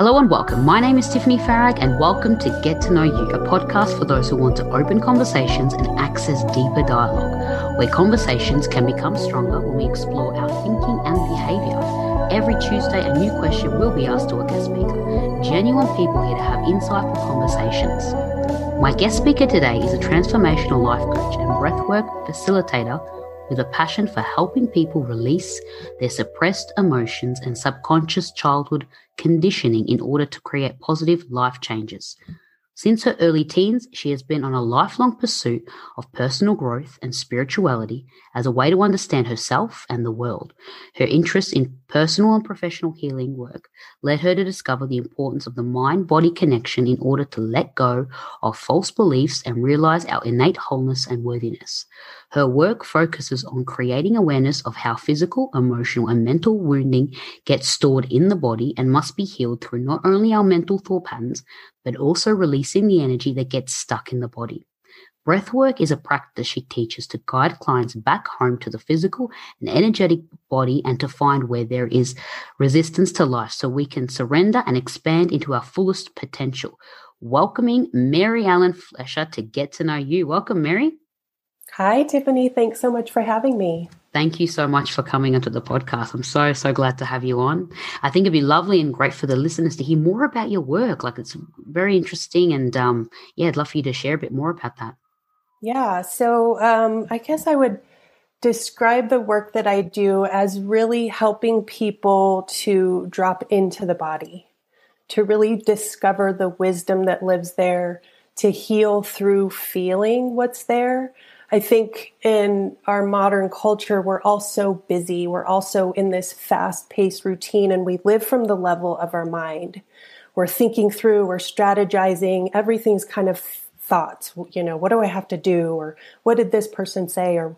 Hello and welcome. My name is Tiffeny Farag, and welcome to Get to Know You, a podcast for those who want to open conversations and access deeper dialogue, where conversations can become stronger when we explore our thinking and behavior. Every Tuesday, a new question will be asked to a guest speaker. Genuine people here to have insightful conversations. My guest speaker today is a transformational life coach and breathwork facilitator with a passion for helping people release their suppressed emotions and subconscious childhood conditioning in order to create positive life changes. Since her early teens, she has been on a lifelong pursuit of personal growth and spirituality as a way to understand herself and the world. Her interest in personal and professional healing work led her to discover the importance of the mind body connection in order to let go of false beliefs and realize our innate wholeness and worthiness. Her work focuses on creating awareness of how physical, emotional, and mental wounding gets stored in the body and must be healed through not only our mental thought patterns, but also releasing the energy that gets stuck in the body. Breathwork is a practice she teaches to guide clients back home to the physical and energetic body and to find where there is resistance to life so we can surrender and expand into our fullest potential. Welcoming Mary Ellen Flesher to get to know you. Welcome, Mary. Hi, Tiffeny. Thanks so much for having me. Thank you so much for coming onto the podcast. I'm so, so glad to have you on. I think it'd be lovely and great for the listeners to hear more about your work. Like it's very interesting. And um, yeah, I'd love for you to share a bit more about that. Yeah. So um, I guess I would describe the work that I do as really helping people to drop into the body, to really discover the wisdom that lives there, to heal through feeling what's there I think in our modern culture, we're all so busy. We're also in this fast paced routine, and we live from the level of our mind. We're thinking through, we're strategizing, everything's kind of thoughts. You know, what do I have to do? Or what did this person say? Or,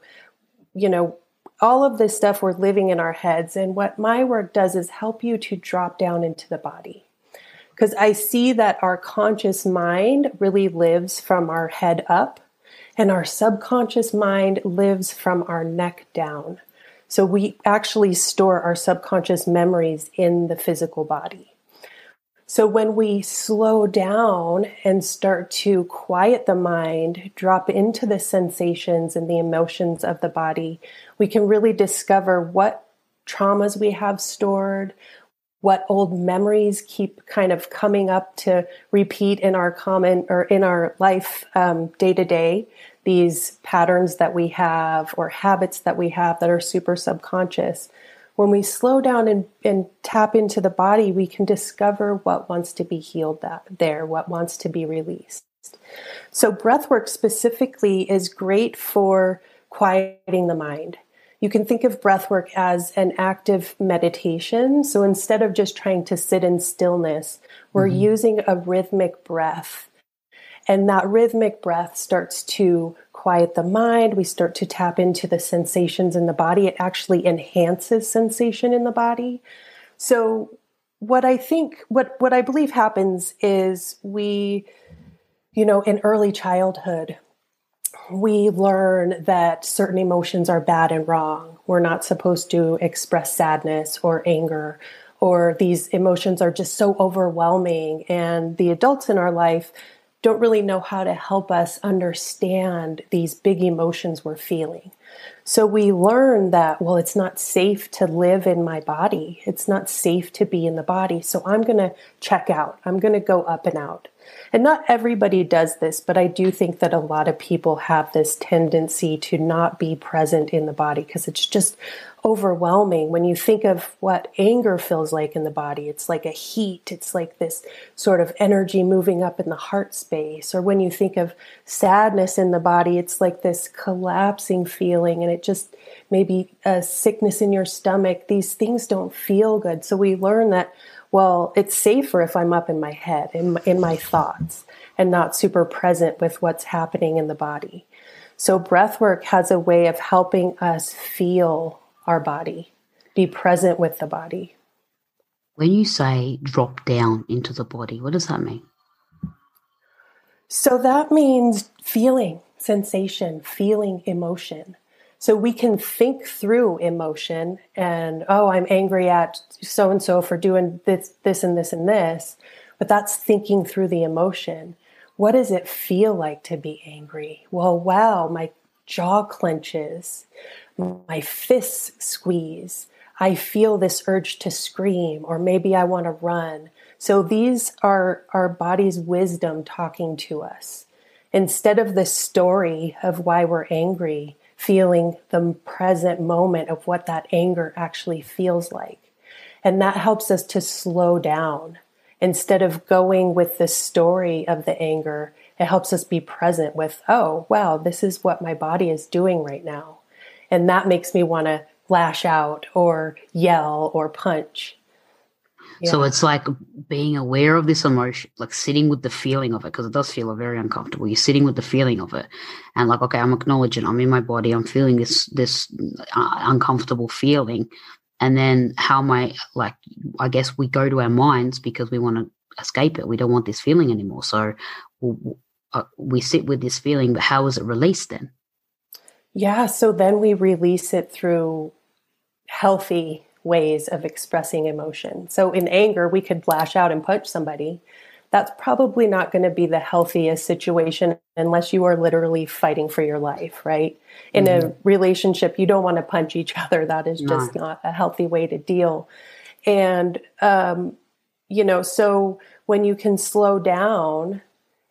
you know, all of this stuff we're living in our heads. And what my work does is help you to drop down into the body. Because I see that our conscious mind really lives from our head up and our subconscious mind lives from our neck down. So we actually store our subconscious memories in the physical body. So when we slow down and start to quiet the mind, drop into the sensations and the emotions of the body, we can really discover what traumas we have stored, what old memories keep kind of coming up to repeat in our common or in our life um, day to day. These patterns that we have or habits that we have that are super subconscious. When we slow down and, and tap into the body we can discover what wants to be healed that, there what wants to be released. So breath work specifically is great for quieting the mind you can think of breath work as an active meditation. So instead of just trying to sit in stillness, we're mm-hmm. using a rhythmic breath. And that rhythmic breath starts to quiet the mind. We start to tap into the sensations in the body. It actually enhances sensation in the body. So, what I think, what, what I believe happens is we, you know, in early childhood, we learn that certain emotions are bad and wrong. We're not supposed to express sadness or anger, or these emotions are just so overwhelming. And the adults in our life don't really know how to help us understand these big emotions we're feeling. So we learn that, well, it's not safe to live in my body. It's not safe to be in the body. So I'm going to check out. I'm going to go up and out. And not everybody does this, but I do think that a lot of people have this tendency to not be present in the body because it's just overwhelming when you think of what anger feels like in the body. It's like a heat, it's like this sort of energy moving up in the heart space. Or when you think of sadness in the body, it's like this collapsing feeling and it just maybe a sickness in your stomach. These things don't feel good. So we learn that well, it's safer if I'm up in my head, in, in my thoughts, and not super present with what's happening in the body. So, breath work has a way of helping us feel our body, be present with the body. When you say drop down into the body, what does that mean? So, that means feeling sensation, feeling emotion. So we can think through emotion and, oh, I'm angry at so and so for doing this, this, and this, and this. But that's thinking through the emotion. What does it feel like to be angry? Well, wow, my jaw clenches, my fists squeeze. I feel this urge to scream, or maybe I want to run. So these are our body's wisdom talking to us. Instead of the story of why we're angry, feeling the present moment of what that anger actually feels like. And that helps us to slow down. Instead of going with the story of the anger, it helps us be present with, oh, wow, this is what my body is doing right now. And that makes me want to lash out or yell or punch. So it's like being aware of this emotion, like sitting with the feeling of it, because it does feel very uncomfortable. You're sitting with the feeling of it, and like, okay, I'm acknowledging, I'm in my body, I'm feeling this this uh, uncomfortable feeling, and then how am I like? I guess we go to our minds because we want to escape it. We don't want this feeling anymore. So we, uh, we sit with this feeling, but how is it released then? Yeah, so then we release it through healthy ways of expressing emotion. So in anger, we could lash out and punch somebody. That's probably not going to be the healthiest situation unless you are literally fighting for your life, right? In mm-hmm. a relationship, you don't want to punch each other. That is just no. not a healthy way to deal. And, um, you know, so when you can slow down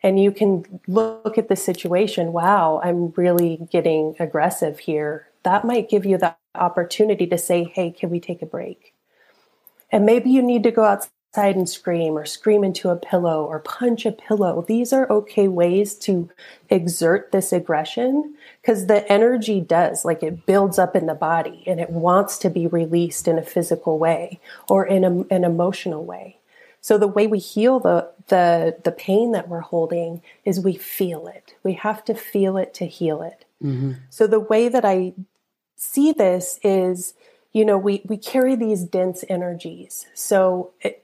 and you can look at the situation, wow, I'm really getting aggressive here. That might give you the opportunity to say, hey, can we take a break? And maybe you need to go outside and scream or scream into a pillow or punch a pillow. These are okay ways to exert this aggression because the energy does, like it builds up in the body and it wants to be released in a physical way or in a, an emotional way. So the way we heal the, the, the pain that we're holding is we feel it. We have to feel it to heal it. Mm-hmm. So the way that I see this is, you know, we, we carry these dense energies. So it,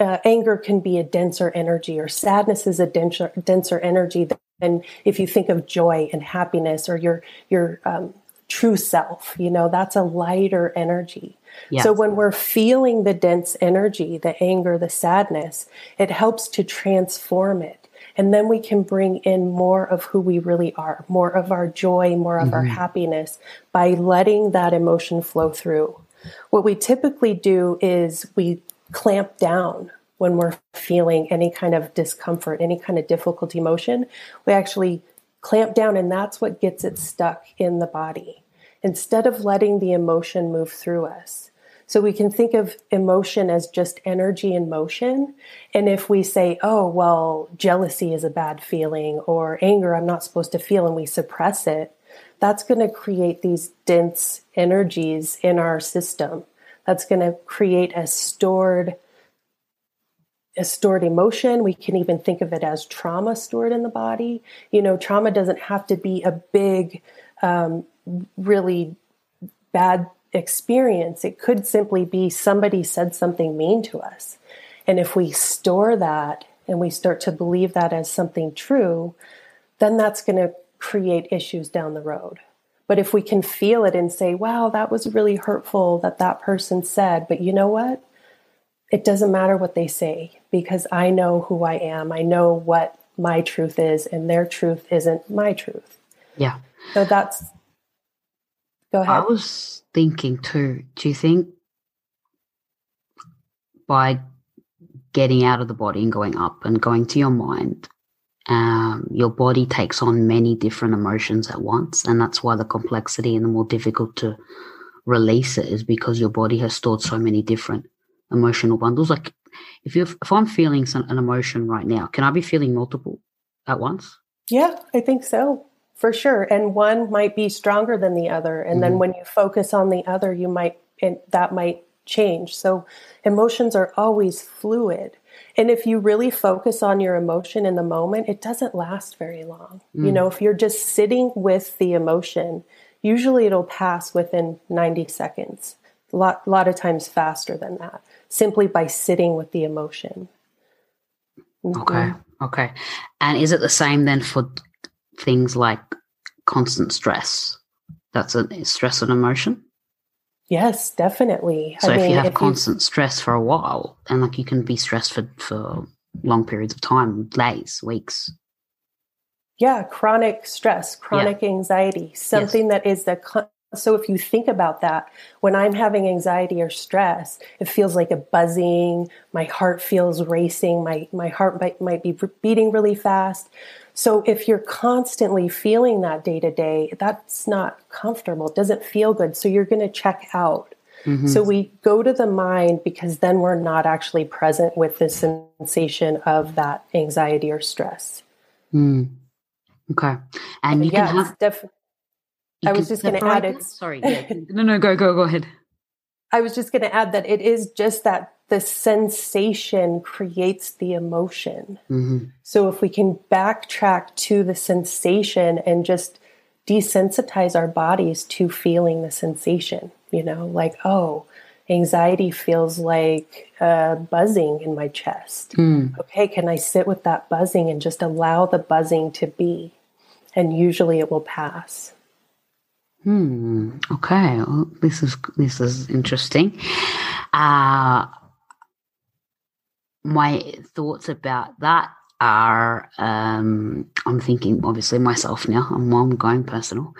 uh, anger can be a denser energy, or sadness is a denser, denser energy than if you think of joy and happiness or your your um, true self. You know, that's a lighter energy. Yes. So when we're feeling the dense energy, the anger, the sadness, it helps to transform it and then we can bring in more of who we really are, more of our joy, more of mm-hmm. our happiness by letting that emotion flow through. What we typically do is we clamp down when we're feeling any kind of discomfort, any kind of difficult emotion. We actually clamp down, and that's what gets it stuck in the body. Instead of letting the emotion move through us, so we can think of emotion as just energy in motion. And if we say, oh, well, jealousy is a bad feeling or anger I'm not supposed to feel and we suppress it, that's going to create these dense energies in our system. That's going to create a stored a stored emotion. We can even think of it as trauma stored in the body. You know, trauma doesn't have to be a big, um, really bad experience. It could simply be somebody said something mean to us. And if we store that and we start to believe that as something true, then that's going to create issues down the road. But if we can feel it and say, wow, that was really hurtful that that person said, but you know what? It doesn't matter what they say because I know who I am. I know what my truth is, and their truth isn't my truth. Yeah. So that's, go ahead. I was thinking too, do you think by getting out of the body and going up and going to your mind, um, your body takes on many different emotions at once. And that's why the complexity and the more difficult to release it is because your body has stored so many different emotional bundles. Like if you if I'm feeling some, an emotion right now, can I be feeling multiple at once? Yeah, I think so. For sure. And one might be stronger than the other. And mm-hmm. then when you focus on the other, you might and that might change. So emotions are always fluid. And if you really focus on your emotion in the moment, it doesn't last very long. Mm. You know, if you're just sitting with the emotion, usually it'll pass within 90 seconds. A lot, lot of times faster than that, simply by sitting with the emotion. Mm-hmm. Okay. Okay. And is it the same then for things like constant stress? That's a stress and emotion? Yes, definitely. So I if mean, you have if constant you... stress for a while, and like you can be stressed for for long periods of time, days, weeks. Yeah, chronic stress, chronic yeah. anxiety, something yes. that is the so if you think about that, when I'm having anxiety or stress, it feels like a buzzing, my heart feels racing, my my heart might, might be beating really fast. So if you're constantly feeling that day to day, that's not comfortable. It doesn't feel good. So you're going to check out. Mm-hmm. So we go to the mind because then we're not actually present with the sensation of that anxiety or stress. Mm. Okay. And you yeah, can have. Def- I was just going to add it. Sorry. Yeah. no, no, go, go, go ahead. I was just going to add that it is just that the sensation creates the emotion. Mm-hmm. So if we can backtrack to the sensation and just desensitize our bodies to feeling the sensation, you know, like, oh, anxiety feels like uh, buzzing in my chest. Mm. Okay, can I sit with that buzzing and just allow the buzzing to be? And usually it will pass. Hmm. Okay. Well, this is this is interesting. Uh, my thoughts about that are um, I'm thinking obviously myself now. I'm, I'm going personal,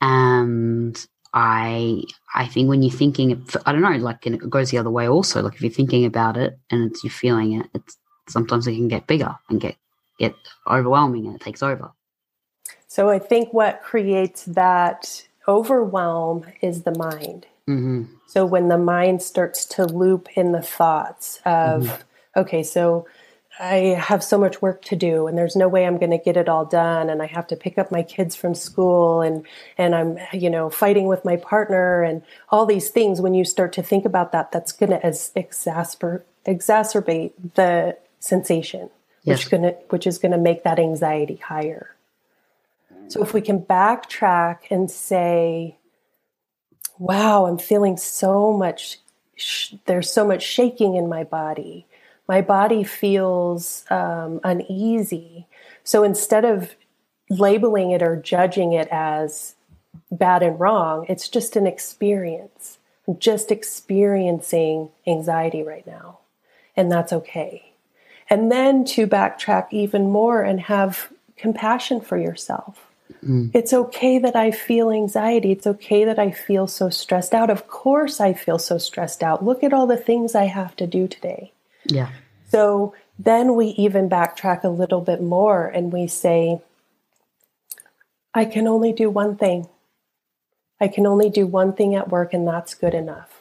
and I I think when you're thinking, I don't know, like it goes the other way also. Like if you're thinking about it and it's you're feeling it, it's sometimes it can get bigger and get get overwhelming and it takes over. So I think what creates that overwhelm is the mind. Mm-hmm. So when the mind starts to loop in the thoughts of mm-hmm okay, so I have so much work to do and there's no way I'm going to get it all done and I have to pick up my kids from school and and I'm you know fighting with my partner and all these things when you start to think about that that's going to exacerbate exacerbate the sensation yes. which going which is going to make that anxiety higher. So if we can backtrack and say wow, I'm feeling so much sh- there's so much shaking in my body my body feels um, uneasy. So instead of labeling it or judging it as bad and wrong, it's just an experience. I'm just experiencing anxiety right now, and that's okay. And then to backtrack even more and have compassion for yourself. Mm. It's okay that I feel anxiety. It's okay that I feel so stressed out. Of course, I feel so stressed out. Look at all the things I have to do today. Yeah. So then we even backtrack a little bit more and we say, I can only do one thing. I can only do one thing at work, and that's good enough.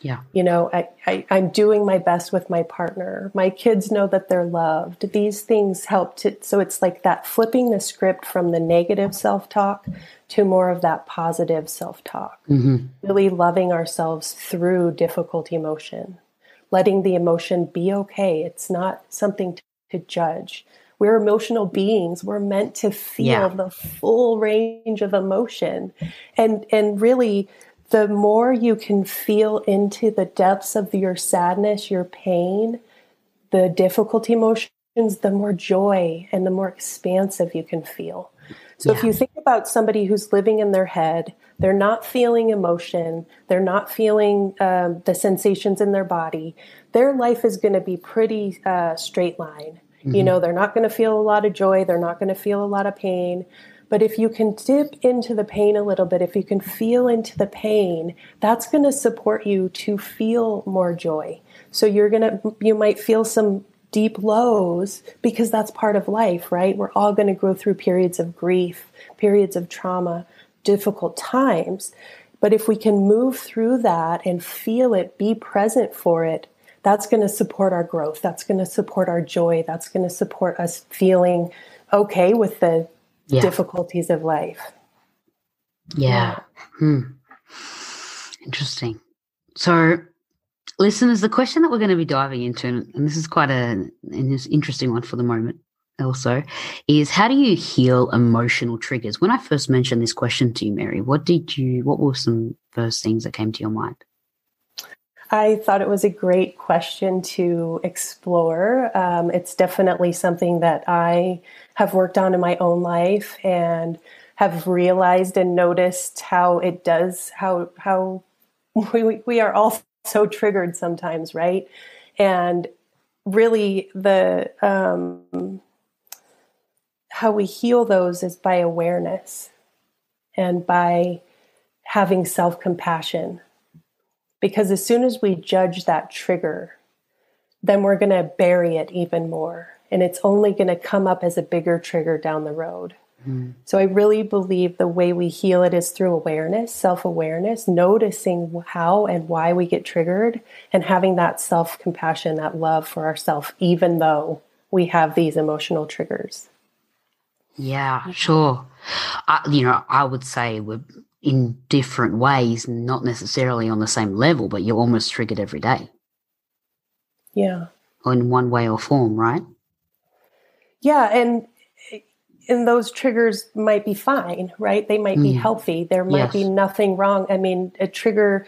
Yeah. You know, I, I, I'm doing my best with my partner. My kids know that they're loved. These things help to, so it's like that flipping the script from the negative self talk to more of that positive self talk. Mm-hmm. Really loving ourselves through difficult emotion letting the emotion be okay. It's not something to, to judge. We're emotional beings. We're meant to feel yeah. the full range of emotion. And and really the more you can feel into the depths of your sadness, your pain, the difficult emotions, the more joy and the more expansive you can feel. So yeah. if you think about somebody who's living in their head, they're not feeling emotion, they're not feeling um, the sensations in their body, their life is going to be pretty uh, straight line. Mm-hmm. You know, they're not going to feel a lot of joy, they're not going to feel a lot of pain. But if you can dip into the pain a little bit, if you can feel into the pain, that's going to support you to feel more joy. So you're going to, you might feel some deep lows because that's part of life, right? We're all going to go through periods of grief, periods of trauma, difficult times. But if we can move through that and feel it, be present for it, that's going to support our growth. That's going to support our joy. That's going to support us feeling okay with the yeah. difficulties of life. Yeah. Hmm. Interesting. So, listeners, the question that we're going to be diving into, and this is quite a, an interesting one for the moment, also, is how do you heal emotional triggers? When I first mentioned this question to you, Mary, what did you? What were some first things that came to your mind? I thought it was a great question to explore. Um, it's definitely something that I have worked on in my own life and have realized and noticed how it does how how we, we are all so triggered sometimes, right? And really, the um, how we heal those is by awareness and by having self compassion. Because as soon as we judge that trigger, then we're going to bury it even more. And it's only going to come up as a bigger trigger down the road. Mm-hmm. So I really believe the way we heal it is through awareness, self awareness, noticing how and why we get triggered, and having that self compassion, that love for ourselves, even though we have these emotional triggers. Yeah, sure. I, you know, I would say we're in different ways, not necessarily on the same level, but you're almost triggered every day. Yeah. In one way or form, right? Yeah, and and those triggers might be fine, right? They might mm. be healthy. There might yes. be nothing wrong. I mean, a trigger,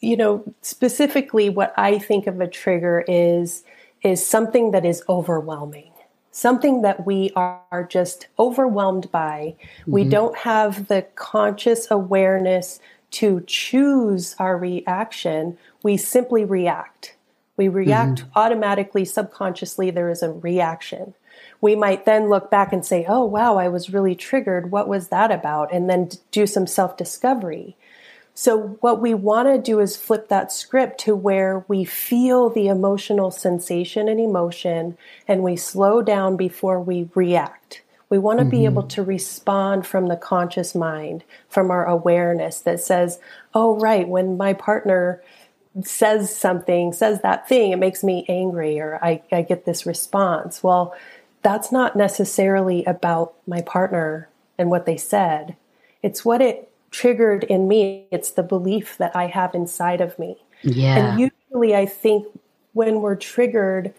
you know, specifically what I think of a trigger is is something that is overwhelming. Something that we are just overwhelmed by. Mm-hmm. We don't have the conscious awareness to choose our reaction. We simply react. We react mm-hmm. automatically, subconsciously. There is a reaction we might then look back and say, oh, wow, I was really triggered. What was that about? And then do some self discovery. So, what we want to do is flip that script to where we feel the emotional sensation and emotion and we slow down before we react. We want to mm-hmm. be able to respond from the conscious mind, from our awareness that says, oh, right, when my partner says something, says that thing, it makes me angry or I, I get this response. Well, that's not necessarily about my partner and what they said. It's what it triggered in me. It's the belief that I have inside of me. Yeah. And usually I think when we're triggered,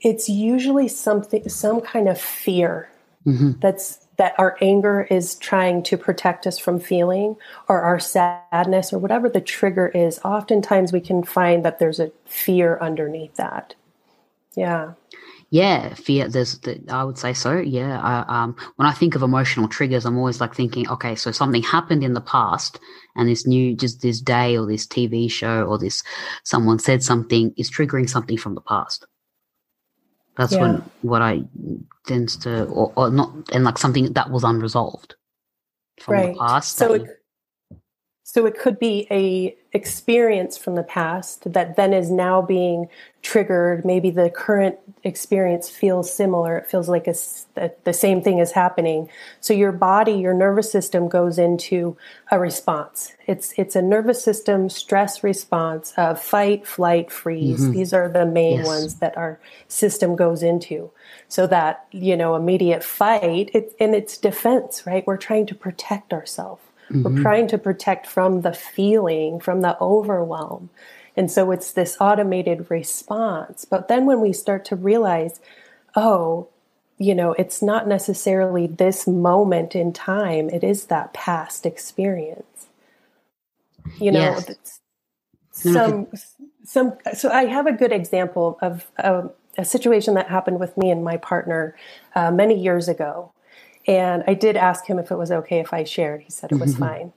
it's usually something some kind of fear mm-hmm. that's that our anger is trying to protect us from feeling or our sadness or whatever the trigger is oftentimes we can find that there's a fear underneath that yeah yeah, fear. There's, the, I would say so. Yeah. I, um, when I think of emotional triggers, I'm always like thinking, okay, so something happened in the past, and this new, just this day or this TV show or this someone said something is triggering something from the past. That's yeah. when what I tends to, or, or, not, and like something that was unresolved from right. the past. So it, so it could be a experience from the past that then is now being triggered. Maybe the current experience feels similar. It feels like a, the same thing is happening. So your body, your nervous system goes into a response. It's it's a nervous system stress response of fight, flight, freeze. Mm-hmm. These are the main yes. ones that our system goes into. So that you know immediate fight, it, and it's defense. Right, we're trying to protect ourselves Mm-hmm. We're trying to protect from the feeling, from the overwhelm. And so it's this automated response. But then when we start to realize, oh, you know, it's not necessarily this moment in time, it is that past experience. You know, yes. some, some, so I have a good example of a, a, situation that happened with me and my partner uh, many years ago. And I did ask him if it was okay if I shared. He said it was fine.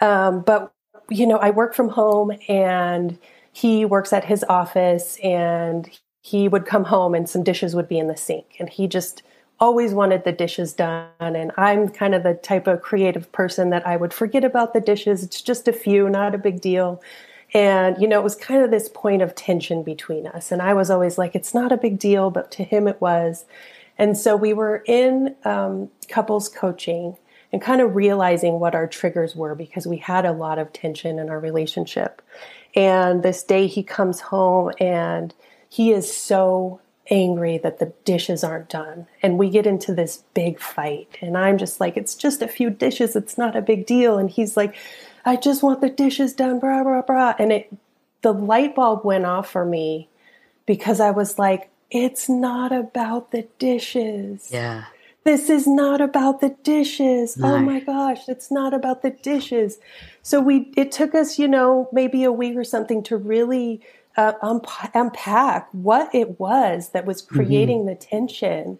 Um, but, you know, I work from home and he works at his office and he would come home and some dishes would be in the sink. And he just always wanted the dishes done. And I'm kind of the type of creative person that I would forget about the dishes. It's just a few, not a big deal. And, you know, it was kind of this point of tension between us. And I was always like, it's not a big deal, but to him it was. And so we were in um, couples coaching and kind of realizing what our triggers were because we had a lot of tension in our relationship. And this day he comes home and he is so angry that the dishes aren't done. And we get into this big fight. And I'm just like, it's just a few dishes. It's not a big deal. And he's like, I just want the dishes done, blah, blah, blah. And it, the light bulb went off for me because I was like, it's not about the dishes. Yeah. This is not about the dishes. Oh no. Oh my gosh, it's not about the dishes. So we, it took us, you know, maybe a week or something to really uh, unpack what it was that was mm-hmm. creating mm-hmm. the tension.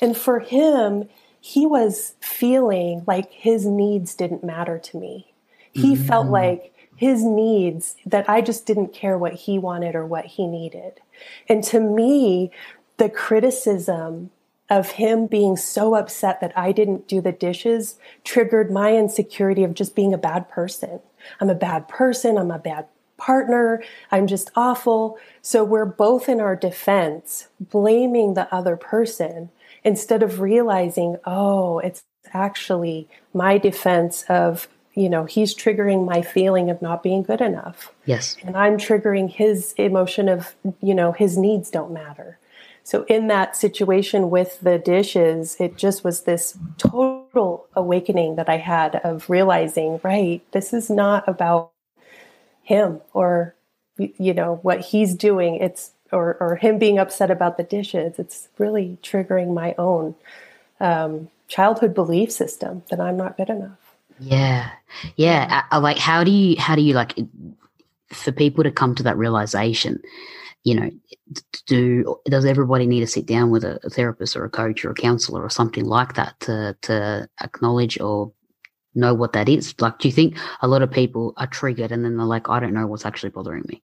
And for him, he was feeling like his needs didn't matter to me. He mm-hmm. felt like his needs that I just didn't care what he wanted or what he needed. And to me, the criticism of him being so upset that I didn't do the dishes triggered my insecurity of just being a bad person. I'm a bad person. I'm a bad partner. I'm just awful. So we're both in our defense, blaming the other person instead of realizing, oh, it's actually my defense of you know, he's triggering my feeling of not being good enough. Yes. And I'm triggering his emotion of, you know, his needs don't matter. So in that situation with the dishes, it just was this total awakening that I had of realizing, right, this is not about him or you know what he's doing it's or or him being upset about the dishes it's really triggering my own um, childhood belief system that i'm not good enough yeah, yeah. I, I uh, like how do you how do you like for people to come to that realization? You know, do does everybody need to sit down with a, a therapist or a coach or a counselor or something like that to to acknowledge or know what that is? Like, do you think a lot of people are triggered and then they're like, I don't know what's actually bothering me?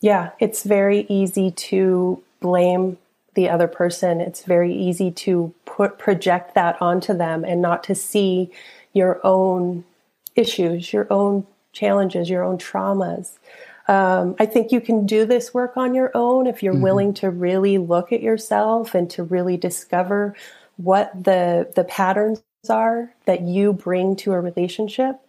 Yeah, it's very easy to blame the other person. It's very easy to put project that onto them and not to see your own issues, your own challenges, your own traumas. Um, I think you can do this work on your own if you're mm-hmm. willing to really look at yourself and to really discover what the the patterns are that you bring to a relationship.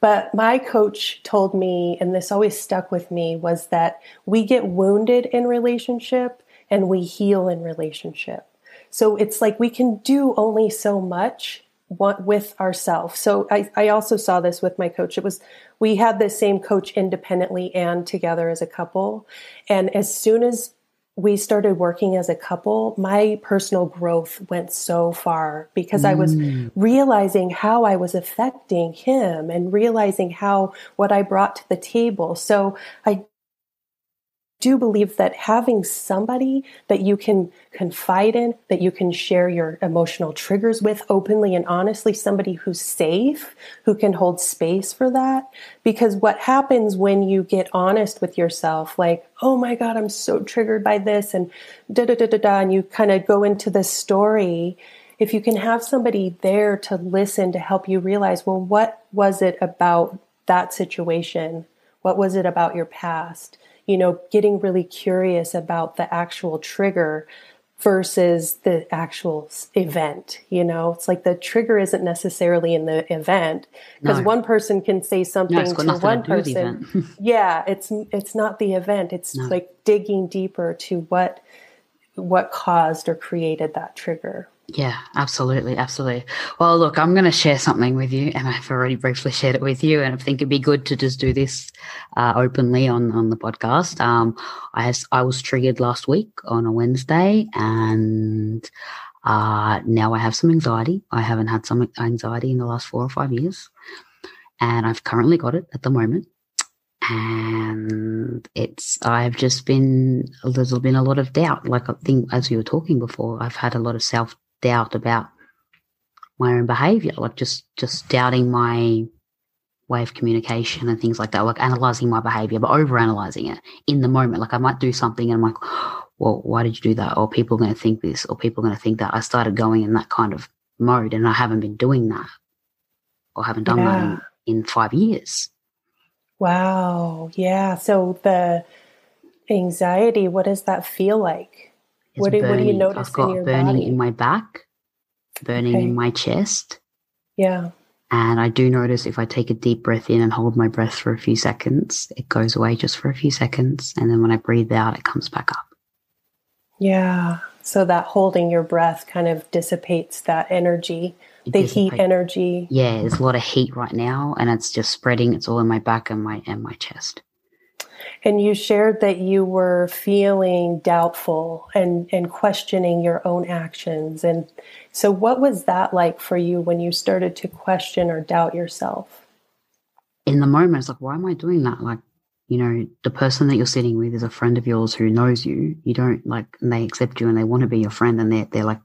But my coach told me, and this always stuck with me, was that we get wounded in relationship and we heal in relationship. So it's like we can do only so much with ourselves. So I, I also saw this with my coach. It was we had the same coach independently and together as a couple. And as soon as we started working as a couple, my personal growth went so far because mm. I was mm. realizing how I was affecting him and realizing how what I brought to the table. So I do believe that having somebody that you can confide in, that you can share your emotional triggers with openly and honestly, somebody who's safe, who can hold space for that. Because what happens when you get honest with yourself, like, oh my God, I'm so triggered by this, and da da da da da, and you kind of go into this story. If you can have somebody there to listen to help you realize, well, what was it about that situation? What was it about your past? You know, getting really curious about the actual trigger versus the actual event you know? It's like the trigger isn't necessarily in the event because no. one person can say something no, to one to person. yeah it's it's not the event. It's no. like digging deeper to what what caused or created that trigger yeah, absolutely, absolutely. Well, look, I'm going to share something with you, and I've already briefly shared it with you, and I think it'd be good to just do this uh, openly on on the podcast. Um, I has, I was triggered last week on a Wednesday, and uh, now I have some anxiety. I haven't had some anxiety in the last four or five years, and I've currently got it at the moment. And it's I've just been there's been a lot of doubt. Like I think as we were talking before, I've had a lot of self doubt about my own behavior, like just just doubting my way of communication and things like that, like analyzing my behavior, but over analyzing it in the moment. Like I might do something and I'm like, well, why did you do that? Or people are going to think this, or people are going to think that. I started going in that kind of mode and I haven't been doing that or haven't done yeah. that in, in five years. Wow. Yeah. So the anxiety, what does that feel like? What do, what do, you notice I've got burning body? in my back, burning Okay. in my chest. yeah. And I do notice if I take a deep breath in and hold my breath for a few seconds, it goes away just for a few seconds. And then when I breathe out, it comes back up. Yeah. So that holding your breath kind of dissipates that energy, It the heat energy. Yeah, there's a lot of heat right now, and it's just spreading. It's all in my back and my and my chest. And you shared that you were feeling doubtful and, and questioning your own actions. And so, what was that like for you when you started to question or doubt yourself? In the moment, it's like, why am I doing that? Like, you know, the person that you're sitting with is a friend of yours who knows you. You don't like, and they accept you and they want to be your friend, and they're they're like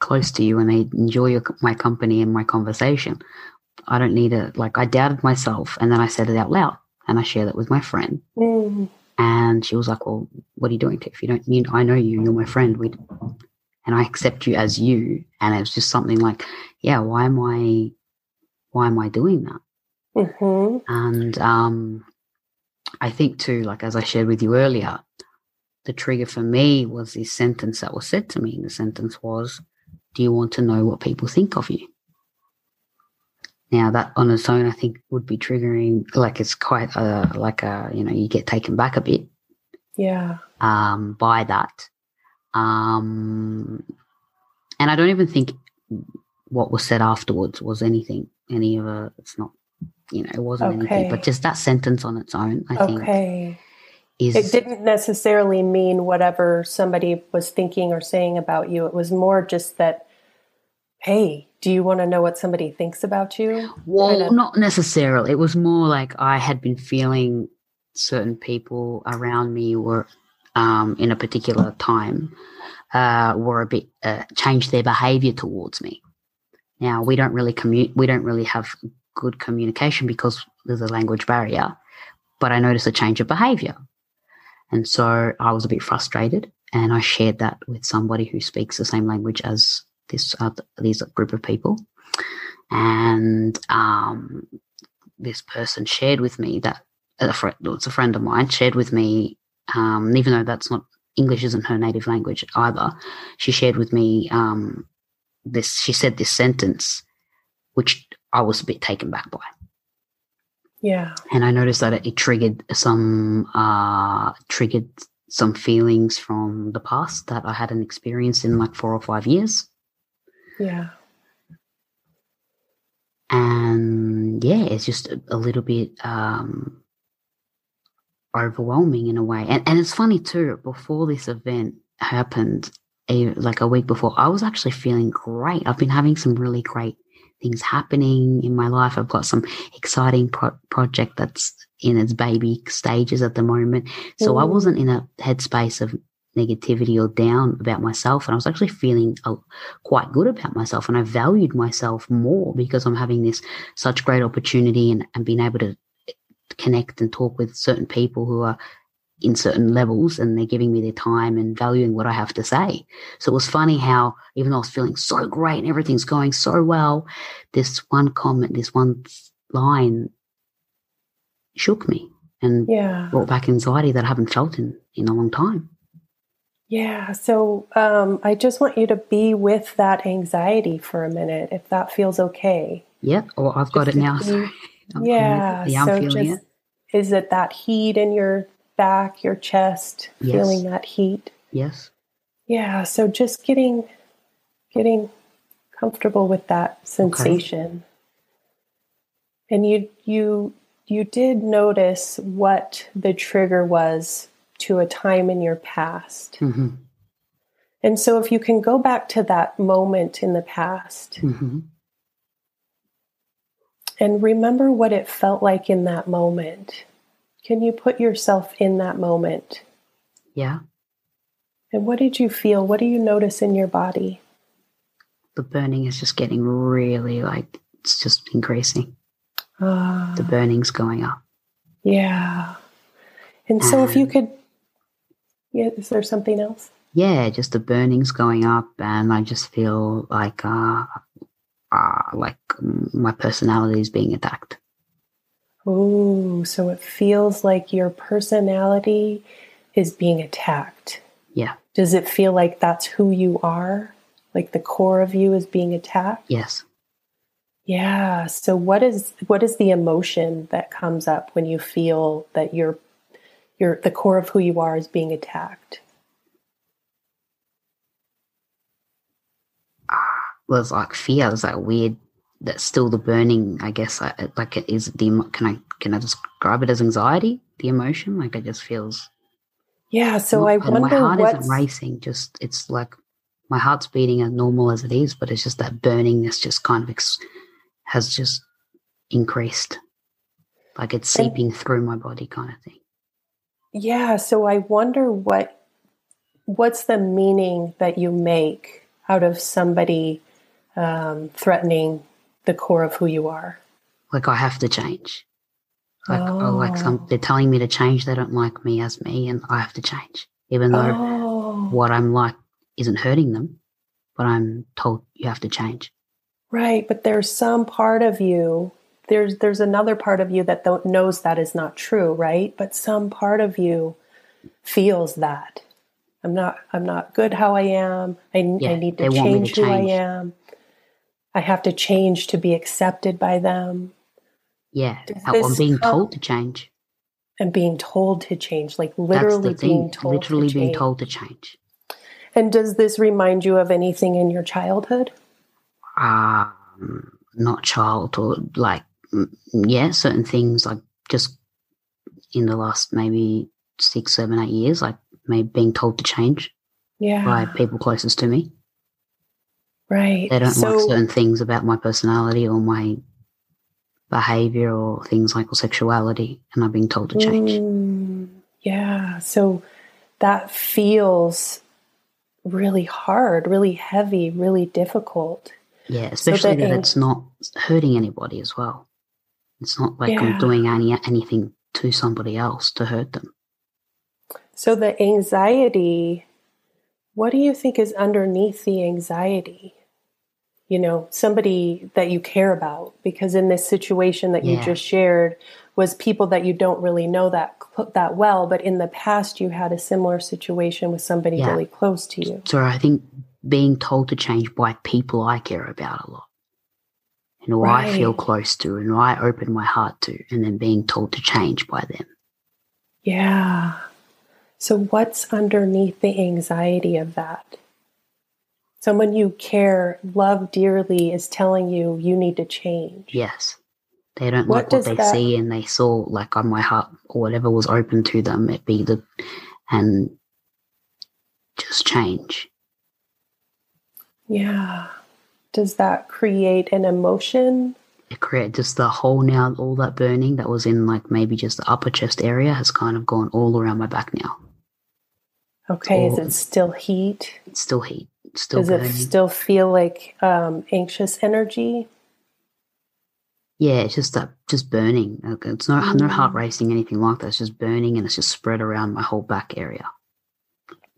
close to you and they enjoy your, my company and my conversation. I don't need it. Like, I doubted myself, and then I said it out loud, and I shared that with my friend. Mm, And she was like, "Well, what are you doing, Tiff? You don't, you, I know you. You're my friend. We, and I accept you as you." And it was just something like, "Yeah, why am I, why am I doing that?" hmm And um, I think too, like as I shared with you earlier, the trigger for me was this sentence that was said to me. The sentence was, "Do you want to know what people think of you?" Now that on its own, I think would be triggering. Like it's quite a like a you know you get taken back a bit Yeah. um, by that. Um, and I don't even think what was said afterwards was anything, any of a, it's not, you know, it wasn't anything, but just that sentence on its own, I think, Okay. is, It didn't necessarily mean whatever somebody was thinking or saying about you. It was more just that, hey, do you want to know what somebody thinks about you? well, kinda- not necessarily. It was more like I had been feeling certain people around me were, um, in a particular time, uh, were a bit, uh, changed their behavior towards me. Now we don't really commu- we don't really have good communication because there's a language barrier. But I noticed a change of behavior, and so I was a bit frustrated, and I shared that with somebody who speaks the same language as this uh, these group of people, and um, this person shared with me that a friend, it's a friend of mine shared with me, um, even though that's not English isn't her native language either. She shared with me um, this. She said this sentence, which I was a bit taken back by, Yeah. and I noticed that it, it triggered some uh, triggered some feelings from the past that I hadn't experienced in like four or five years. Yeah. and yeah, it's just a, a little bit um, overwhelming in a way. And and it's funny too. Before this event happened, a, like a week before, I was actually feeling great. I've been having some really great things happening in my life. I've got some exciting pro- project that's in its baby stages at the moment. So I Mm. wasn't in a headspace of negativity or down about myself and I was actually feeling uh, quite good about myself and I valued myself more because I'm having this such great opportunity and, and being able to connect and talk with certain people who are in certain levels and they're giving me their time and valuing what I have to say. So it was funny how even though I was feeling so great and everything's going so well, this one comment, this one line shook me and Yeah. brought back anxiety that I haven't felt in, in a long time. Yeah. So um, I just want you to be with that anxiety for a minute, if that feels okay. Yep. Or I've got Just it now. Sorry. I'm- yeah. Yeah, so feeling just, it. is it that heat in your back, your chest, Yes. feeling that heat? Yes. Yeah. So just getting getting comfortable with that sensation. And you you you did notice what the trigger was to a time in your past. hmm And so if you can go back to that moment in the past hmm and remember what it felt like in that moment. Can you put yourself in that moment? Yeah. And what did you feel? What do you notice in your body? The burning is just getting really like, it's just increasing. Ah, The burning's going up. yeah. And so if you could, yeah, is there something else? Yeah, just the burning's going up, and I just feel like, uh, uh like my personality is being attacked. Oh, so it feels like your personality is being attacked. Yeah. Does it feel like that's who you are? Like the core of you is being attacked? Yes. Yeah. So what is what is the emotion that comes up when you feel that your your the core of who you are is being attacked? Well, it's like fear. There's that weird. That's still the burning. I guess. Like, it is the. Can I can I describe it as anxiety? The emotion. Like it just feels. Yeah. So I wonder. My heart what's... isn't racing. Just it's like my heart's beating as normal as it is, but it's just that burningness just kind of ex- has just increased. Like it's seeping and, through my body, kind of thing. Yeah. So I wonder what what's the meaning that you make out of somebody um, threatening the core of who you are. Like I have to change. Like oh. oh like some, they're telling me to change. They don't like me as me, and I have to change, even though oh. what I'm like isn't hurting them. But I'm told you have to change. Right, but there's some part of you. There's there's another part of you that knows that is not true, right? But some part of you feels that I'm not I'm not good how I am. I, yeah, I need to change to who change. I am. I have to change to be accepted by them. Yeah, I'm being come, told to change. And being told to change, like literally being told literally to being change. told to change. And does this remind you of anything in your childhood? Um, not childhood, like yeah, certain things like just in the last maybe six, seven, eight years, like maybe being told to change yeah. by people closest to me. Right. They don't so, like certain things about my personality or my behavior or things like or sexuality, and I'm being told to change. Mm, yeah. So that feels really hard, really heavy, really difficult. Yeah, especially so that, that it's not hurting anybody as well. It's not like yeah. I'm doing any anything to somebody else to hurt them. So the anxiety, what do you think is underneath the anxiety? You know, somebody that you care about, because in this situation that yeah. you just shared was people that you don't really know that that well, but in the past you had a similar situation with somebody yeah. really close to you. So I think being told to change by people I care about a lot and who right. I feel close to and who I open my heart to, and then being told to change by them. Yeah. So, what's underneath the anxiety of that? Someone you care, love dearly is telling you you need to change. Yes. They don't what like what they that... see and they saw like on my heart or whatever was open to them, it be the and just change. Yeah. Does that create an emotion? It creates just the whole now, all that burning that was in like maybe just the upper chest area has kind of gone all around my back now. Okay, is it still heat? It's still heat. It's still Does burning. it still feel like um, anxious energy? Yeah, it's just that, just burning. It's no, mm. no heart racing, anything like that. It's just burning, and it's just spread around my whole back area.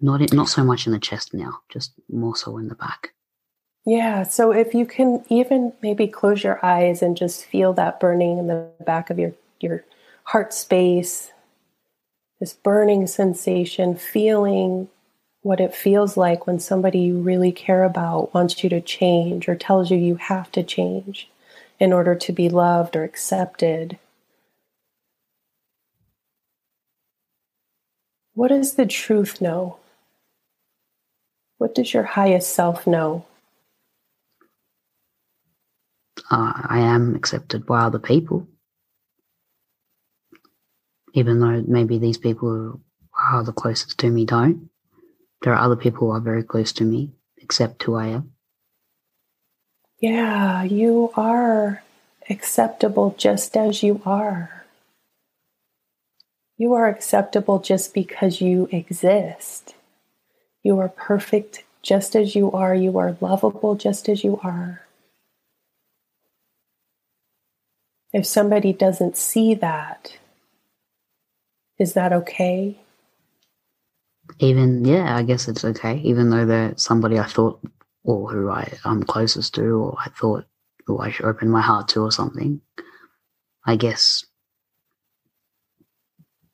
Not, it not so much in the chest now, just more so in the back. Yeah, so if you can even maybe close your eyes and just feel that burning in the back of your your heart space, this burning sensation, feeling what it feels like when somebody you really care about wants you to change or tells you you have to change in order to be loved or accepted. What does the truth know? What does your highest self know? I am accepted by other people even though maybe these people who are the closest to me don't. There are other people who are very close to me, accept who I am. Yeah, you are acceptable just as you are. You are acceptable just because you exist. You are perfect just as you are. You are lovable just as you are. If somebody doesn't see that, is that okay? Even, yeah, I guess it's okay. Even though they're somebody I thought, or who I, I'm closest to, or I thought who I should open my heart to, or something. I guess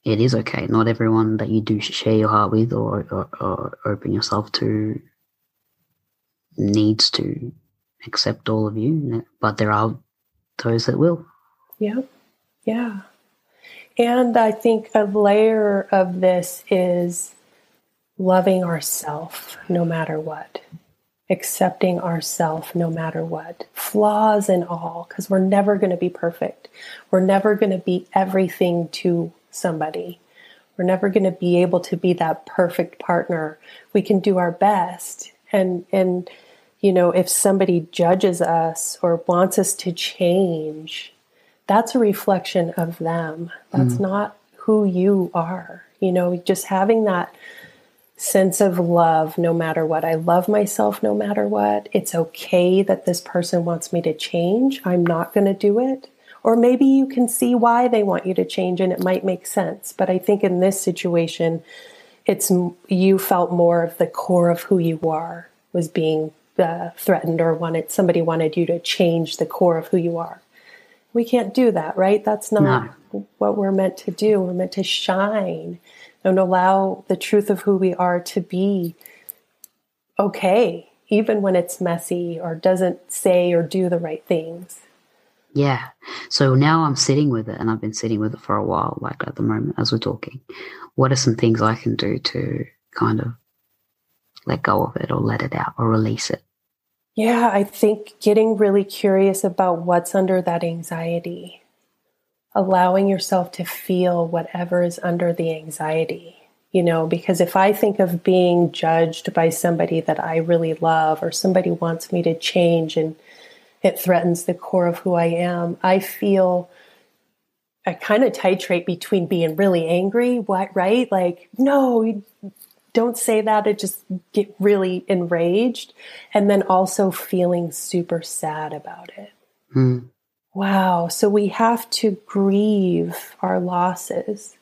it is okay. Not everyone that you do share your heart with or, or, or open yourself to needs to accept all of you, but there are those that will. Yeah. Yeah. And I think a layer of this is loving ourself no matter what, accepting ourself no matter what, flaws and all, because we're never going to be perfect. We're never going to be everything to somebody. We're never going to be able to be that perfect partner. We can do our best. And, and, you know, if somebody judges us or wants us to change, that's a reflection of them. That's mm. not who you are. You know, just having that sense of love no matter what. I love myself no matter what. It's okay that this person wants me to change. I'm not going to do it. Or maybe you can see why they want you to change and it might make sense. But I think in this situation, it's you felt more of the core of who you are was being uh, threatened or wanted somebody wanted you to change the core of who you are. We can't do that, right? That's not no. what we're meant to do. We're meant to shine and allow the truth of who we are to be okay, even when it's messy or doesn't say or do the right things. Yeah. So now I'm sitting with it and I've been sitting with it for a while, like at the moment as we're talking. What are some things I can do to kind of let go of it or let it out or release it? Yeah, I think getting really curious about what's under that anxiety allowing yourself to feel whatever is under the anxiety. You know, because if I think of being judged by somebody that I really love or somebody wants me to change and it threatens the core of who I am, I feel I kind of titrate between being really angry, what, right? Like, no, don't say that. I just get really enraged. And then also feeling super sad about it. Mm. Wow. So we have to grieve our losses.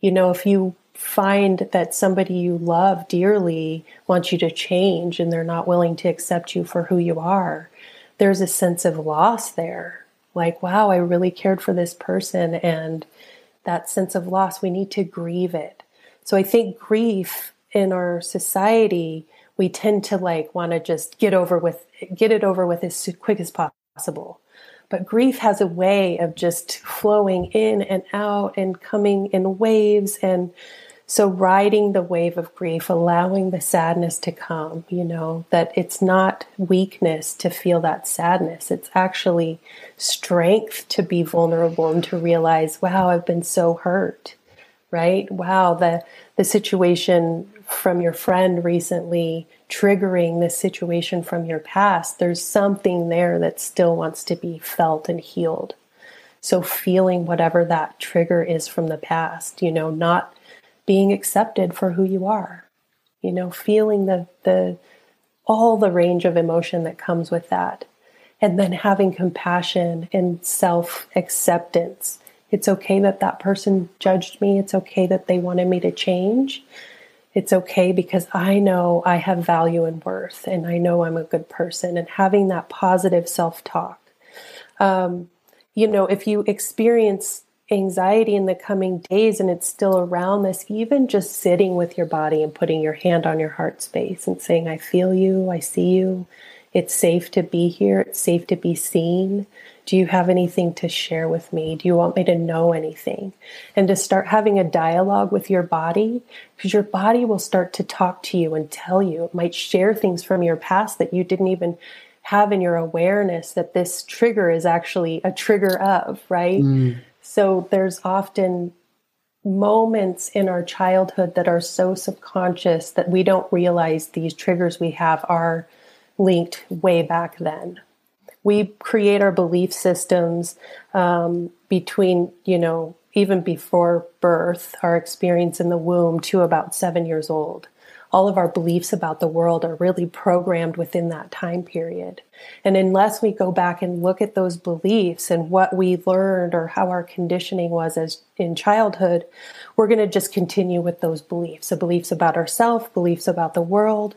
You know, if you find that somebody you love dearly wants you to change and they're not willing to accept you for who you are, there's a sense of loss there. Like, wow, I really cared for this person. And that sense of loss, we need to grieve it. So I think grief in our society, we tend to like want to just get over with, get it over with as quick as possible. But grief has a way of just flowing in and out and coming in waves. And so, riding the wave of grief, allowing the sadness to come, you know, that it's not weakness to feel that sadness. It's actually strength to be vulnerable and to realize, wow, I've been so hurt, right? Wow, the, the situation from your friend recently triggering this situation from your past, there's something there that still wants to be felt and healed. So, feeling whatever that trigger is from the past, you know, not being accepted for who you are, you know, feeling the, the, all the range of emotion that comes with that. And then having compassion and self acceptance. It's okay that that person judged me. It's okay that they wanted me to change. It's okay because I know I have value and worth, and I know I'm a good person, and having that positive self talk. Um, you know, if you experience anxiety in the coming days and it's still around this, even just sitting with your body and putting your hand on your heart space and saying, I feel you, I see you, it's safe to be here, it's safe to be seen. Do you have anything to share with me? Do you want me to know anything? And to start having a dialogue with your body, because your body will start to talk to you and tell you. It might share things from your past that you didn't even have in your awareness that this trigger is actually a trigger of, right? Mm. So there's often moments in our childhood that are so subconscious that we don't realize these triggers we have are linked way back then we create our belief systems um, between, you know, even before birth, our experience in the womb to about seven years old. All of our beliefs about the world are really programmed within that time period. And unless we go back and look at those beliefs and what we learned or how our conditioning was as in childhood, we're going to just continue with those beliefs. So beliefs about ourselves, beliefs about the world.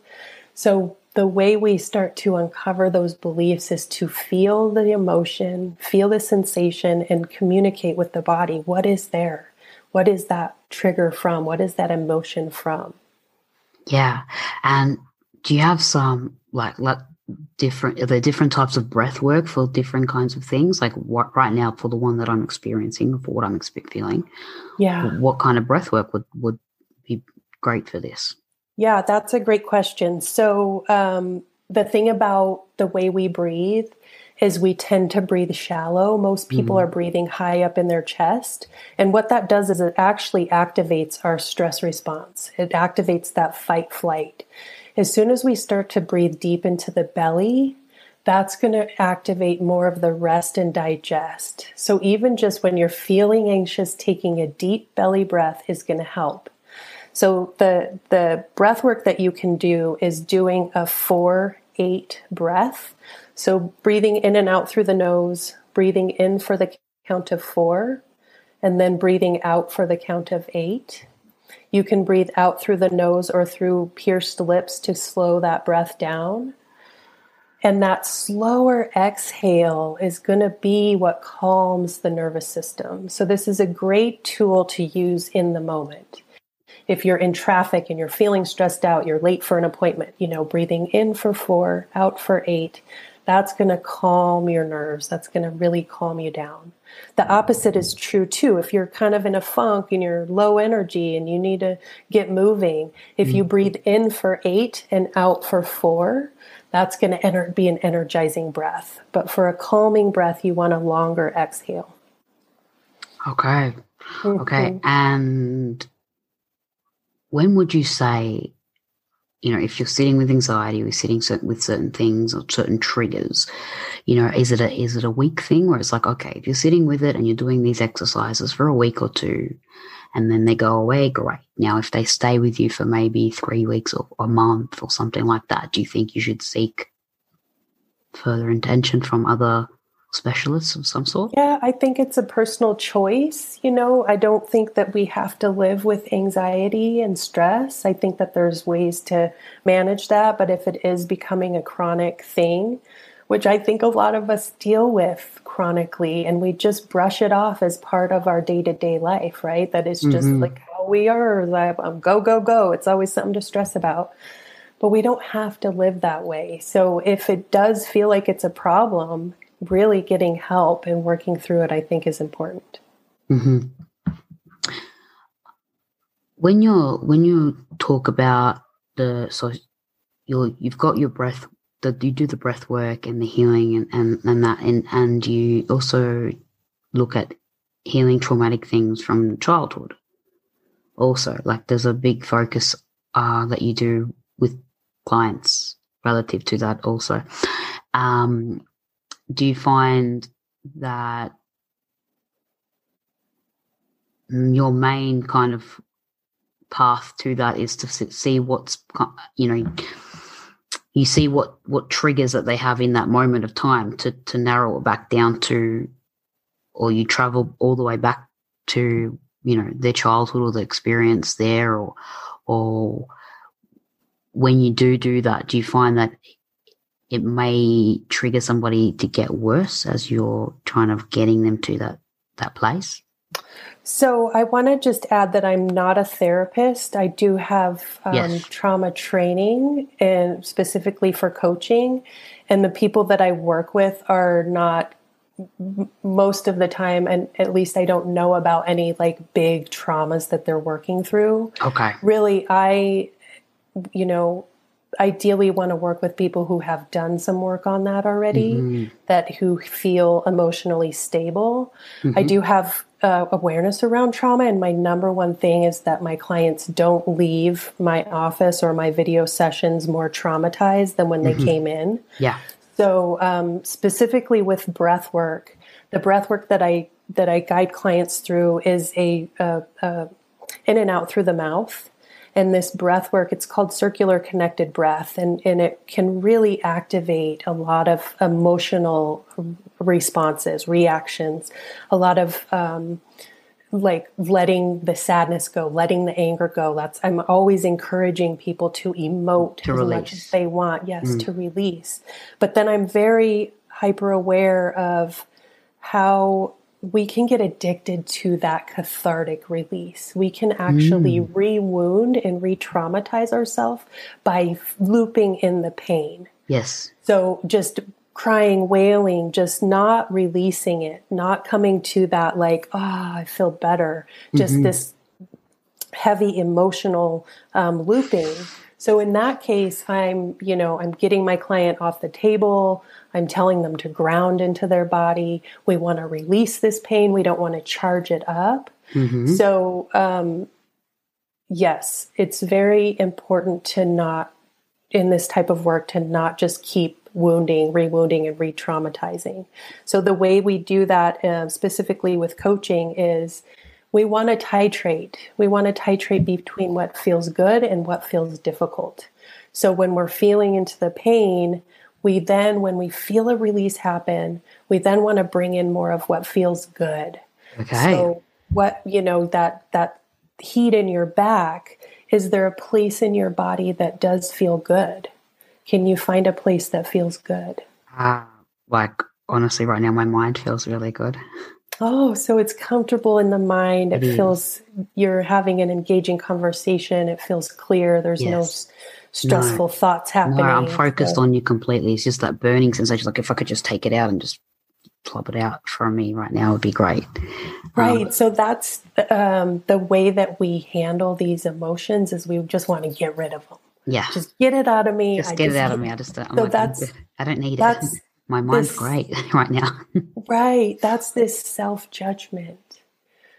So the way we start to uncover those beliefs is to feel the emotion, feel the sensation, and communicate with the body. What is there? What is that trigger from? What is that emotion from? Yeah. And do you have some like like different are there different types of breath work for different kinds of things? Like what right now for the one that I'm experiencing, for what I'm feeling. Yeah. What kind of breath work would, would be great for this? Yeah, that's a great question. So um, the thing about the way we breathe is we tend to breathe shallow. Most people mm-hmm. are breathing high up in their chest. And what that does is it actually activates our stress response. It activates that fight flight. As soon as we start to breathe deep into the belly, that's going to activate more of the rest and digest. So even just when you're feeling anxious, taking a deep belly breath is going to help. So the the breath work that you can do is doing a 4 8 breath. So breathing in and out through the nose, breathing in for the count of 4, and then breathing out for the count of 8. You can breathe out through the nose or through pierced lips to slow that breath down. And that slower exhale is going to be what calms the nervous system. So, this is a great tool to use in the moment if you're in traffic and you're feeling stressed out, you're late for an appointment, you know, breathing in for four, out for eight, that's going to calm your nerves. That's going to really calm you down. The opposite is true too. If you're kind of in a funk and you're low energy and you need to get moving, if you mm-hmm. breathe in for eight and out for four, that's going to enter, be an energizing breath. But for a calming breath, you want a longer exhale. Okay. Mm-hmm. Okay. And when would you say, you know, if you're sitting with anxiety or sitting certain, with certain things or certain triggers, you know, is it a is it a week thing where it's like, okay, if you're sitting with it and you're doing these exercises for a week or two, and then they go away, great. Now, if they stay with you for maybe three weeks or a month or something like that, do you think you should seek further attention from other specialists of some sort? Yeah, I think it's a personal choice. You know, I don't think that we have to live with anxiety and stress. I think that there's ways to manage that, but if it is becoming a chronic thing, which I think a lot of us deal with chronically, and we just brush it off as part of our day to day life, right? That is just mm-hmm. like how we are. Like, um, go, go, go. It's always something to stress about. But we don't have to live that way. So if it does feel like it's a problem, really getting help and working through it, I think, is important. Mm-hmm. When you're when you talk about the so you you've got your breath that you do the breath work and the healing and, and, and that and, and you also look at healing traumatic things from childhood also like there's a big focus uh, that you do with clients relative to that also um, do you find that your main kind of path to that is to see what's you know you see what what triggers that they have in that moment of time to to narrow it back down to or you travel all the way back to you know their childhood or the experience there or or when you do do that do you find that it may trigger somebody to get worse as you're trying of getting them to that that place? So i want to just add that i'm not a therapist. I do have um, yes. trauma training and specifically for coaching. And the people that i work with are not most of the time and at least i don't know about any like big traumas that they're working through. Okay. Really i you know ideally want to work with people who have done some work on that already mm-hmm. that who feel emotionally stable mm-hmm. i do have uh, awareness around trauma and my number one thing is that my clients don't leave my office or my video sessions more traumatized than when mm-hmm. they came in yeah so um, specifically with breath work the breath work that i that i guide clients through is a, a, a in and out through the mouth and this breath work it's called circular connected breath and, and it can really activate a lot of emotional responses reactions a lot of um, like letting the sadness go letting the anger go that's i'm always encouraging people to emote to as release. much as they want yes mm. to release but then i'm very hyper aware of how we can get addicted to that cathartic release. We can actually mm. re wound and re traumatize ourselves by looping in the pain. Yes. So just crying, wailing, just not releasing it, not coming to that, like, ah, oh, I feel better. Just mm-hmm. this heavy emotional um, looping. So in that case, I'm, you know, I'm getting my client off the table. I'm telling them to ground into their body. We want to release this pain. We don't want to charge it up. Mm-hmm. So, um, yes, it's very important to not, in this type of work, to not just keep wounding, rewounding, and re traumatizing. So, the way we do that uh, specifically with coaching is we want to titrate. We want to titrate between what feels good and what feels difficult. So, when we're feeling into the pain, we then, when we feel a release happen, we then want to bring in more of what feels good. Okay. So what, you know, that that heat in your back, is there a place in your body that does feel good? Can you find a place that feels good? Uh, like honestly right now my mind feels really good. Oh, so it's comfortable in the mind. It, it feels you're having an engaging conversation. It feels clear. There's yes. no stressful no. thoughts happening. No, I'm focused so. on you completely. It's just that burning sensation. Like if I could just take it out and just plop it out from me right now it would be great. Right. Um, so that's um, the way that we handle these emotions is we just want to get rid of them. Yeah. Just get it out of me. Just I get just, it out of me. I just, I'm so like, that's, I don't need it. My mind's this, great right now. right. That's this self judgment.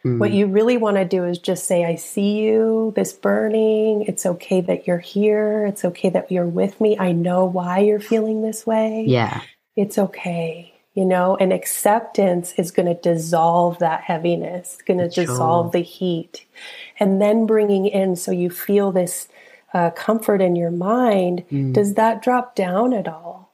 Mm. What you really want to do is just say, I see you, this burning. It's okay that you're here. It's okay that you're with me. I know why you're feeling this way. Yeah. It's okay. You know, and acceptance is going to dissolve that heaviness, it's going to dissolve the heat. And then bringing in so you feel this uh, comfort in your mind, mm. does that drop down at all?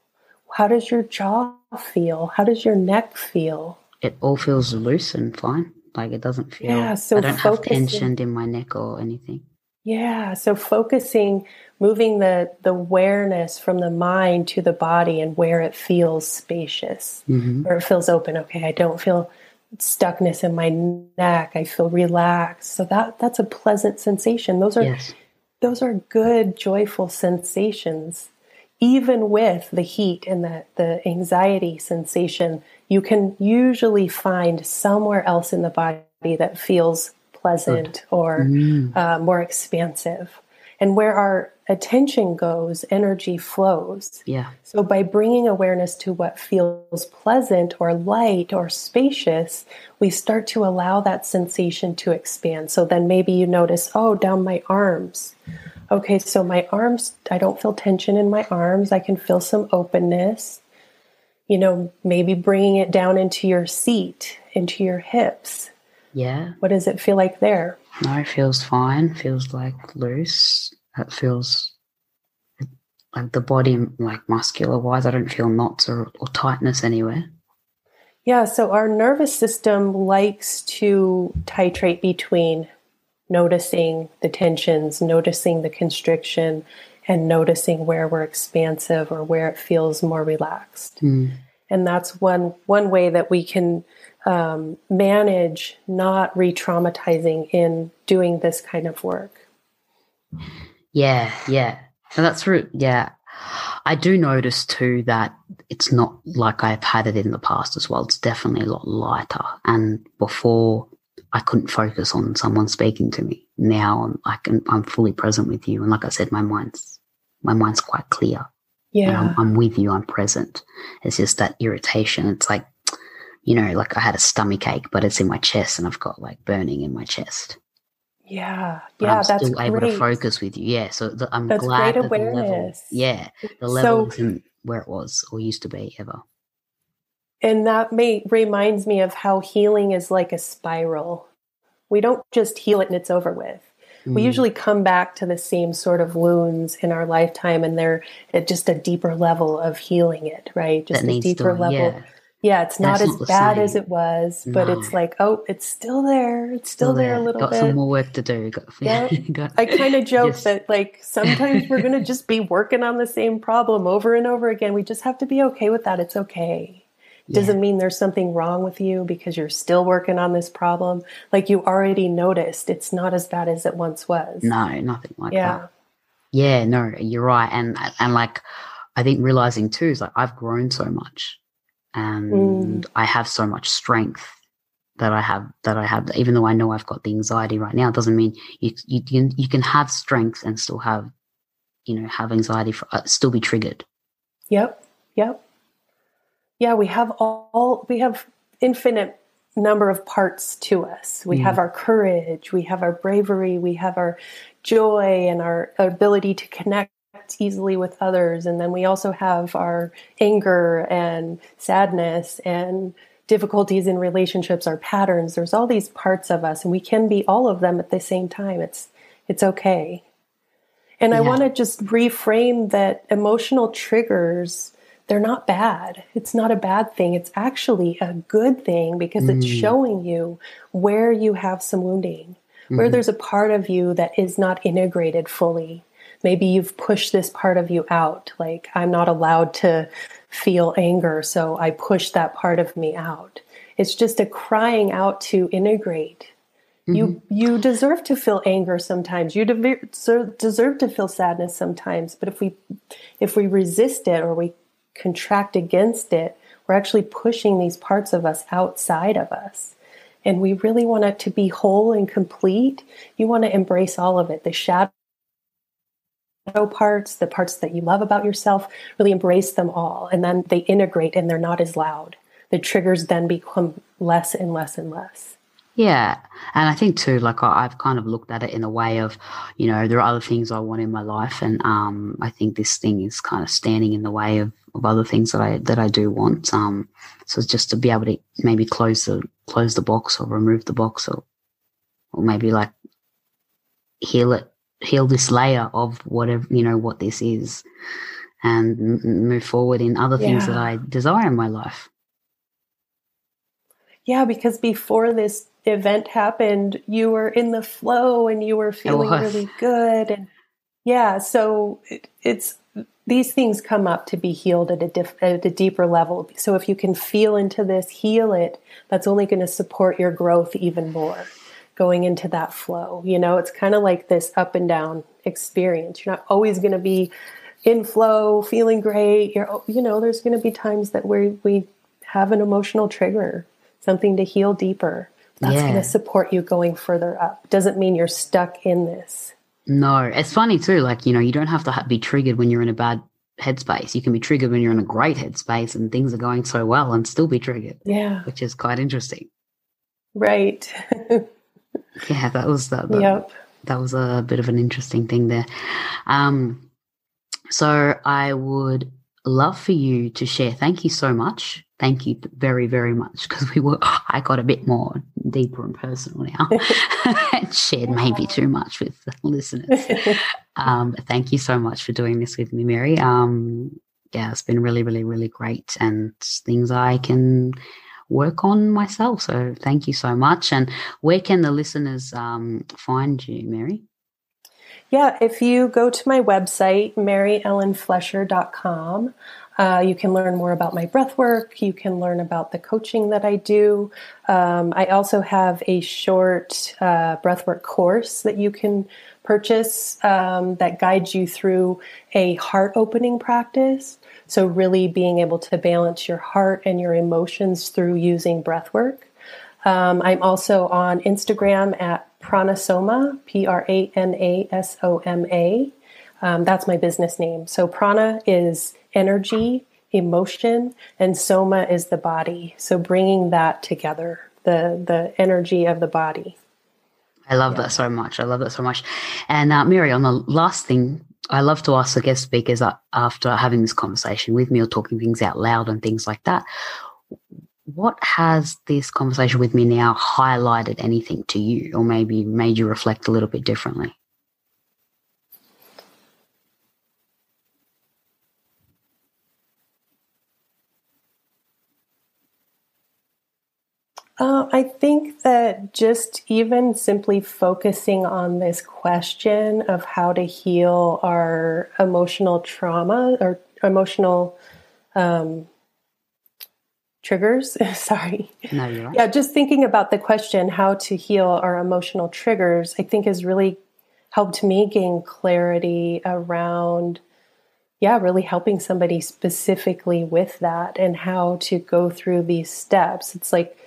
How does your jaw feel? How does your neck feel? It all feels loose and fine. Like it doesn't feel. Yeah, so I don't have tension in my neck or anything. Yeah, so focusing, moving the the awareness from the mind to the body and where it feels spacious, mm-hmm. where it feels open. Okay, I don't feel stuckness in my neck. I feel relaxed. So that that's a pleasant sensation. Those are yes. those are good, joyful sensations. Even with the heat and the, the anxiety sensation, you can usually find somewhere else in the body that feels pleasant or mm. uh, more expansive. And where our attention goes, energy flows. Yeah. So by bringing awareness to what feels pleasant or light or spacious, we start to allow that sensation to expand. So then maybe you notice, oh, down my arms. Okay, so my arms, I don't feel tension in my arms. I can feel some openness you know, maybe bringing it down into your seat, into your hips. Yeah. What does it feel like there? No, it feels fine. Feels like loose. It feels like the body, like muscular wise, I don't feel knots or, or tightness anywhere. Yeah, so our nervous system likes to titrate between noticing the tensions, noticing the constriction, and noticing where we're expansive or where it feels more relaxed. Mm. And that's one one way that we can um, manage not re-traumatizing in doing this kind of work. Yeah, yeah, and that's true. Yeah, I do notice too that it's not like I've had it in the past as well. It's definitely a lot lighter. And before, I couldn't focus on someone speaking to me. Now I'm, I can, I'm fully present with you, and like I said, my mind's my mind's quite clear. Yeah. I'm, I'm, with you. I'm present. It's just that irritation. It's like, you know, like I had a stomach ache, but it's in my chest and I've got like burning in my chest. Yeah. But yeah. I'm that's still able great. to focus with you. Yeah. So the, I'm that's glad great that awareness. the level, yeah, the level so, isn't where it was or used to be ever. And that may reminds me of how healing is like a spiral. We don't just heal it and it's over with Mm. We usually come back to the same sort of wounds in our lifetime, and they're at just a deeper level of healing it, right? Just that a deeper level. Yeah. Yeah it's not, not as bad same. as it was, but no. it's like, oh, it's still there. It's still, still there. there. a little got bit. Got some more work to do. Got, yeah. got, I kind of joke that like sometimes we're going to just be working on the same problem over and over again. We just have to be okay with that. It's okay. doesn't mean there's something wrong with you because you're still working on this problem. Like you already noticed, it's not as bad as it once was. No, nothing like yeah. that. Yeah, no, you're right. And and like I think realizing too is like I've grown so much and mm. I have so much strength that I have that I have even though I know I've got the anxiety right now it doesn't mean you you can you can have strength and still have you know have anxiety for uh, still be triggered. Yep. Yep. Yeah, we have all we have infinite number of parts to us. We mm. have our courage, we have our bravery, we have our joy and our, our ability to connect easily with others. And then we also have our anger and sadness and difficulties in relationships, our patterns. There's all these parts of us, and we can be all of them at the same time. It's it's okay. And yeah. I want to just reframe that emotional triggers, they're not bad. It's not a bad thing. It's actually a good thing because mm. it's showing you where you have some wounding, mm. where mm-hmm. there's a part of you that is not integrated fully maybe you've pushed this part of you out. Like i'm not allowed to feel anger so i push that part of me out. It's just a crying out to integrate. Mm-hmm. you you deserve to feel anger sometimes. You deserve, deserve to feel sadness sometimes. But if we if we resist it or we contract against it we're actually pushing these parts of us outside of us. And we really want it to be whole and complete. You want to embrace all of it the shadow parts, the parts that you love about yourself, really embrace them all. And then they integrate and they're not as loud. The triggers then become less and less and less. Yeah. And I think too, like I've kind of looked at it in a way of, you know, there are other things I want in my life. And um, I think this thing is kind of standing in the way of, of other things that I, that I do want. Um, so just to be able to maybe close the, close the box or remove the box or, or maybe like heal it heal this layer of whatever you know what this is and m- move forward in other yeah. things that i desire in my life. Yeah because before this event happened you were in the flow and you were feeling really good and yeah so it, it's these things come up to be healed at a, diff, at a deeper level. So if you can feel into this heal it that's only going to support your growth even more going into that flow. You know, it's kind of like this up and down experience. You're not always going to be in flow, feeling great. You're, you know, there's going to be times that we we have an emotional trigger, something to heal deeper. That's yeah. going to support you going further up. Doesn't mean you're stuck in this. No, it's funny too. Like you know, you don't have to be triggered when you're in a bad headspace. You can be triggered when you're in a great headspace and things are going so well, and still be triggered. Yeah, which is quite interesting. Right. Yeah, that was that. that yep. That was a bit of an interesting thing there. Um, so I would love for you to share. Thank you so much. Thank you very, very much because we were. I got a bit more deeper and personal now, and shared maybe too much with the listeners. Um, thank you so much for doing this with me, Mary. Um, yeah, it's been really, really, really great, and things I can work on myself. So thank you so much. And where can the listeners um, find you, Mary? Yeah, if you go to my website, maryellenflesher.com, uh, you can learn more about my breath work. You can learn about the coaching that I do. Um, I also have a short uh, breathwork course that you can purchase um, that guides you through a heart opening practice. So, really being able to balance your heart and your emotions through using breath work. Um, I'm also on Instagram at Pranasoma, P R A N A S O M A. Um, that's my business name. So, prana is energy, emotion, and soma is the body. So, bringing that together, the, the energy of the body. I love yeah. that so much. I love that so much. And uh, Mary, on the last thing I love to ask the guest speakers after having this conversation with me or talking things out loud and things like that. What has this conversation with me now highlighted anything to you or maybe made you reflect a little bit differently? Uh, I think that just even simply focusing on this question of how to heal our emotional trauma or emotional um, triggers. Sorry. No. Yeah, just thinking about the question, how to heal our emotional triggers, I think has really helped me gain clarity around, yeah, really helping somebody specifically with that and how to go through these steps. It's like,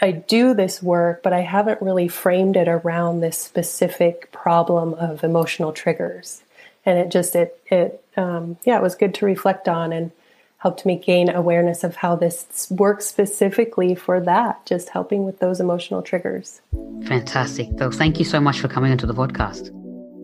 I do this work, but I haven't really framed it around this specific problem of emotional triggers. And it just, it, it, um, yeah, it was good to reflect on and helped me gain awareness of how this works specifically for that, just helping with those emotional triggers. Fantastic. So thank you so much for coming onto the podcast.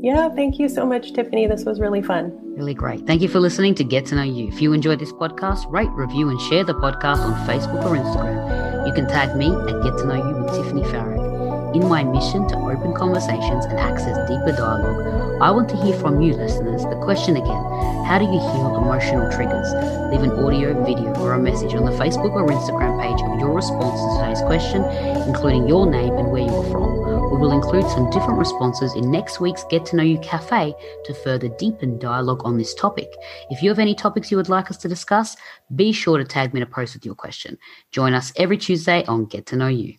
Yeah, thank you so much, Tiffeny. This was really fun. Really great. Thank you for listening to Get to Know You. If you enjoyed this podcast, rate, review, and share the podcast on Facebook or Instagram. You can tag me at Get to Know You with Tiffeny Farag. In my mission to open conversations and access deeper dialogue, I want to hear from you, listeners. The question again how do you heal emotional triggers? Leave an audio, video, or a message on the Facebook or Instagram page of your response to today's question, including your name and where you are from. Will include some different responses in next week's Get to Know You Cafe to further deepen dialogue on this topic. If you have any topics you would like us to discuss, be sure to tag me in a post with your question. Join us every Tuesday on Get to Know You.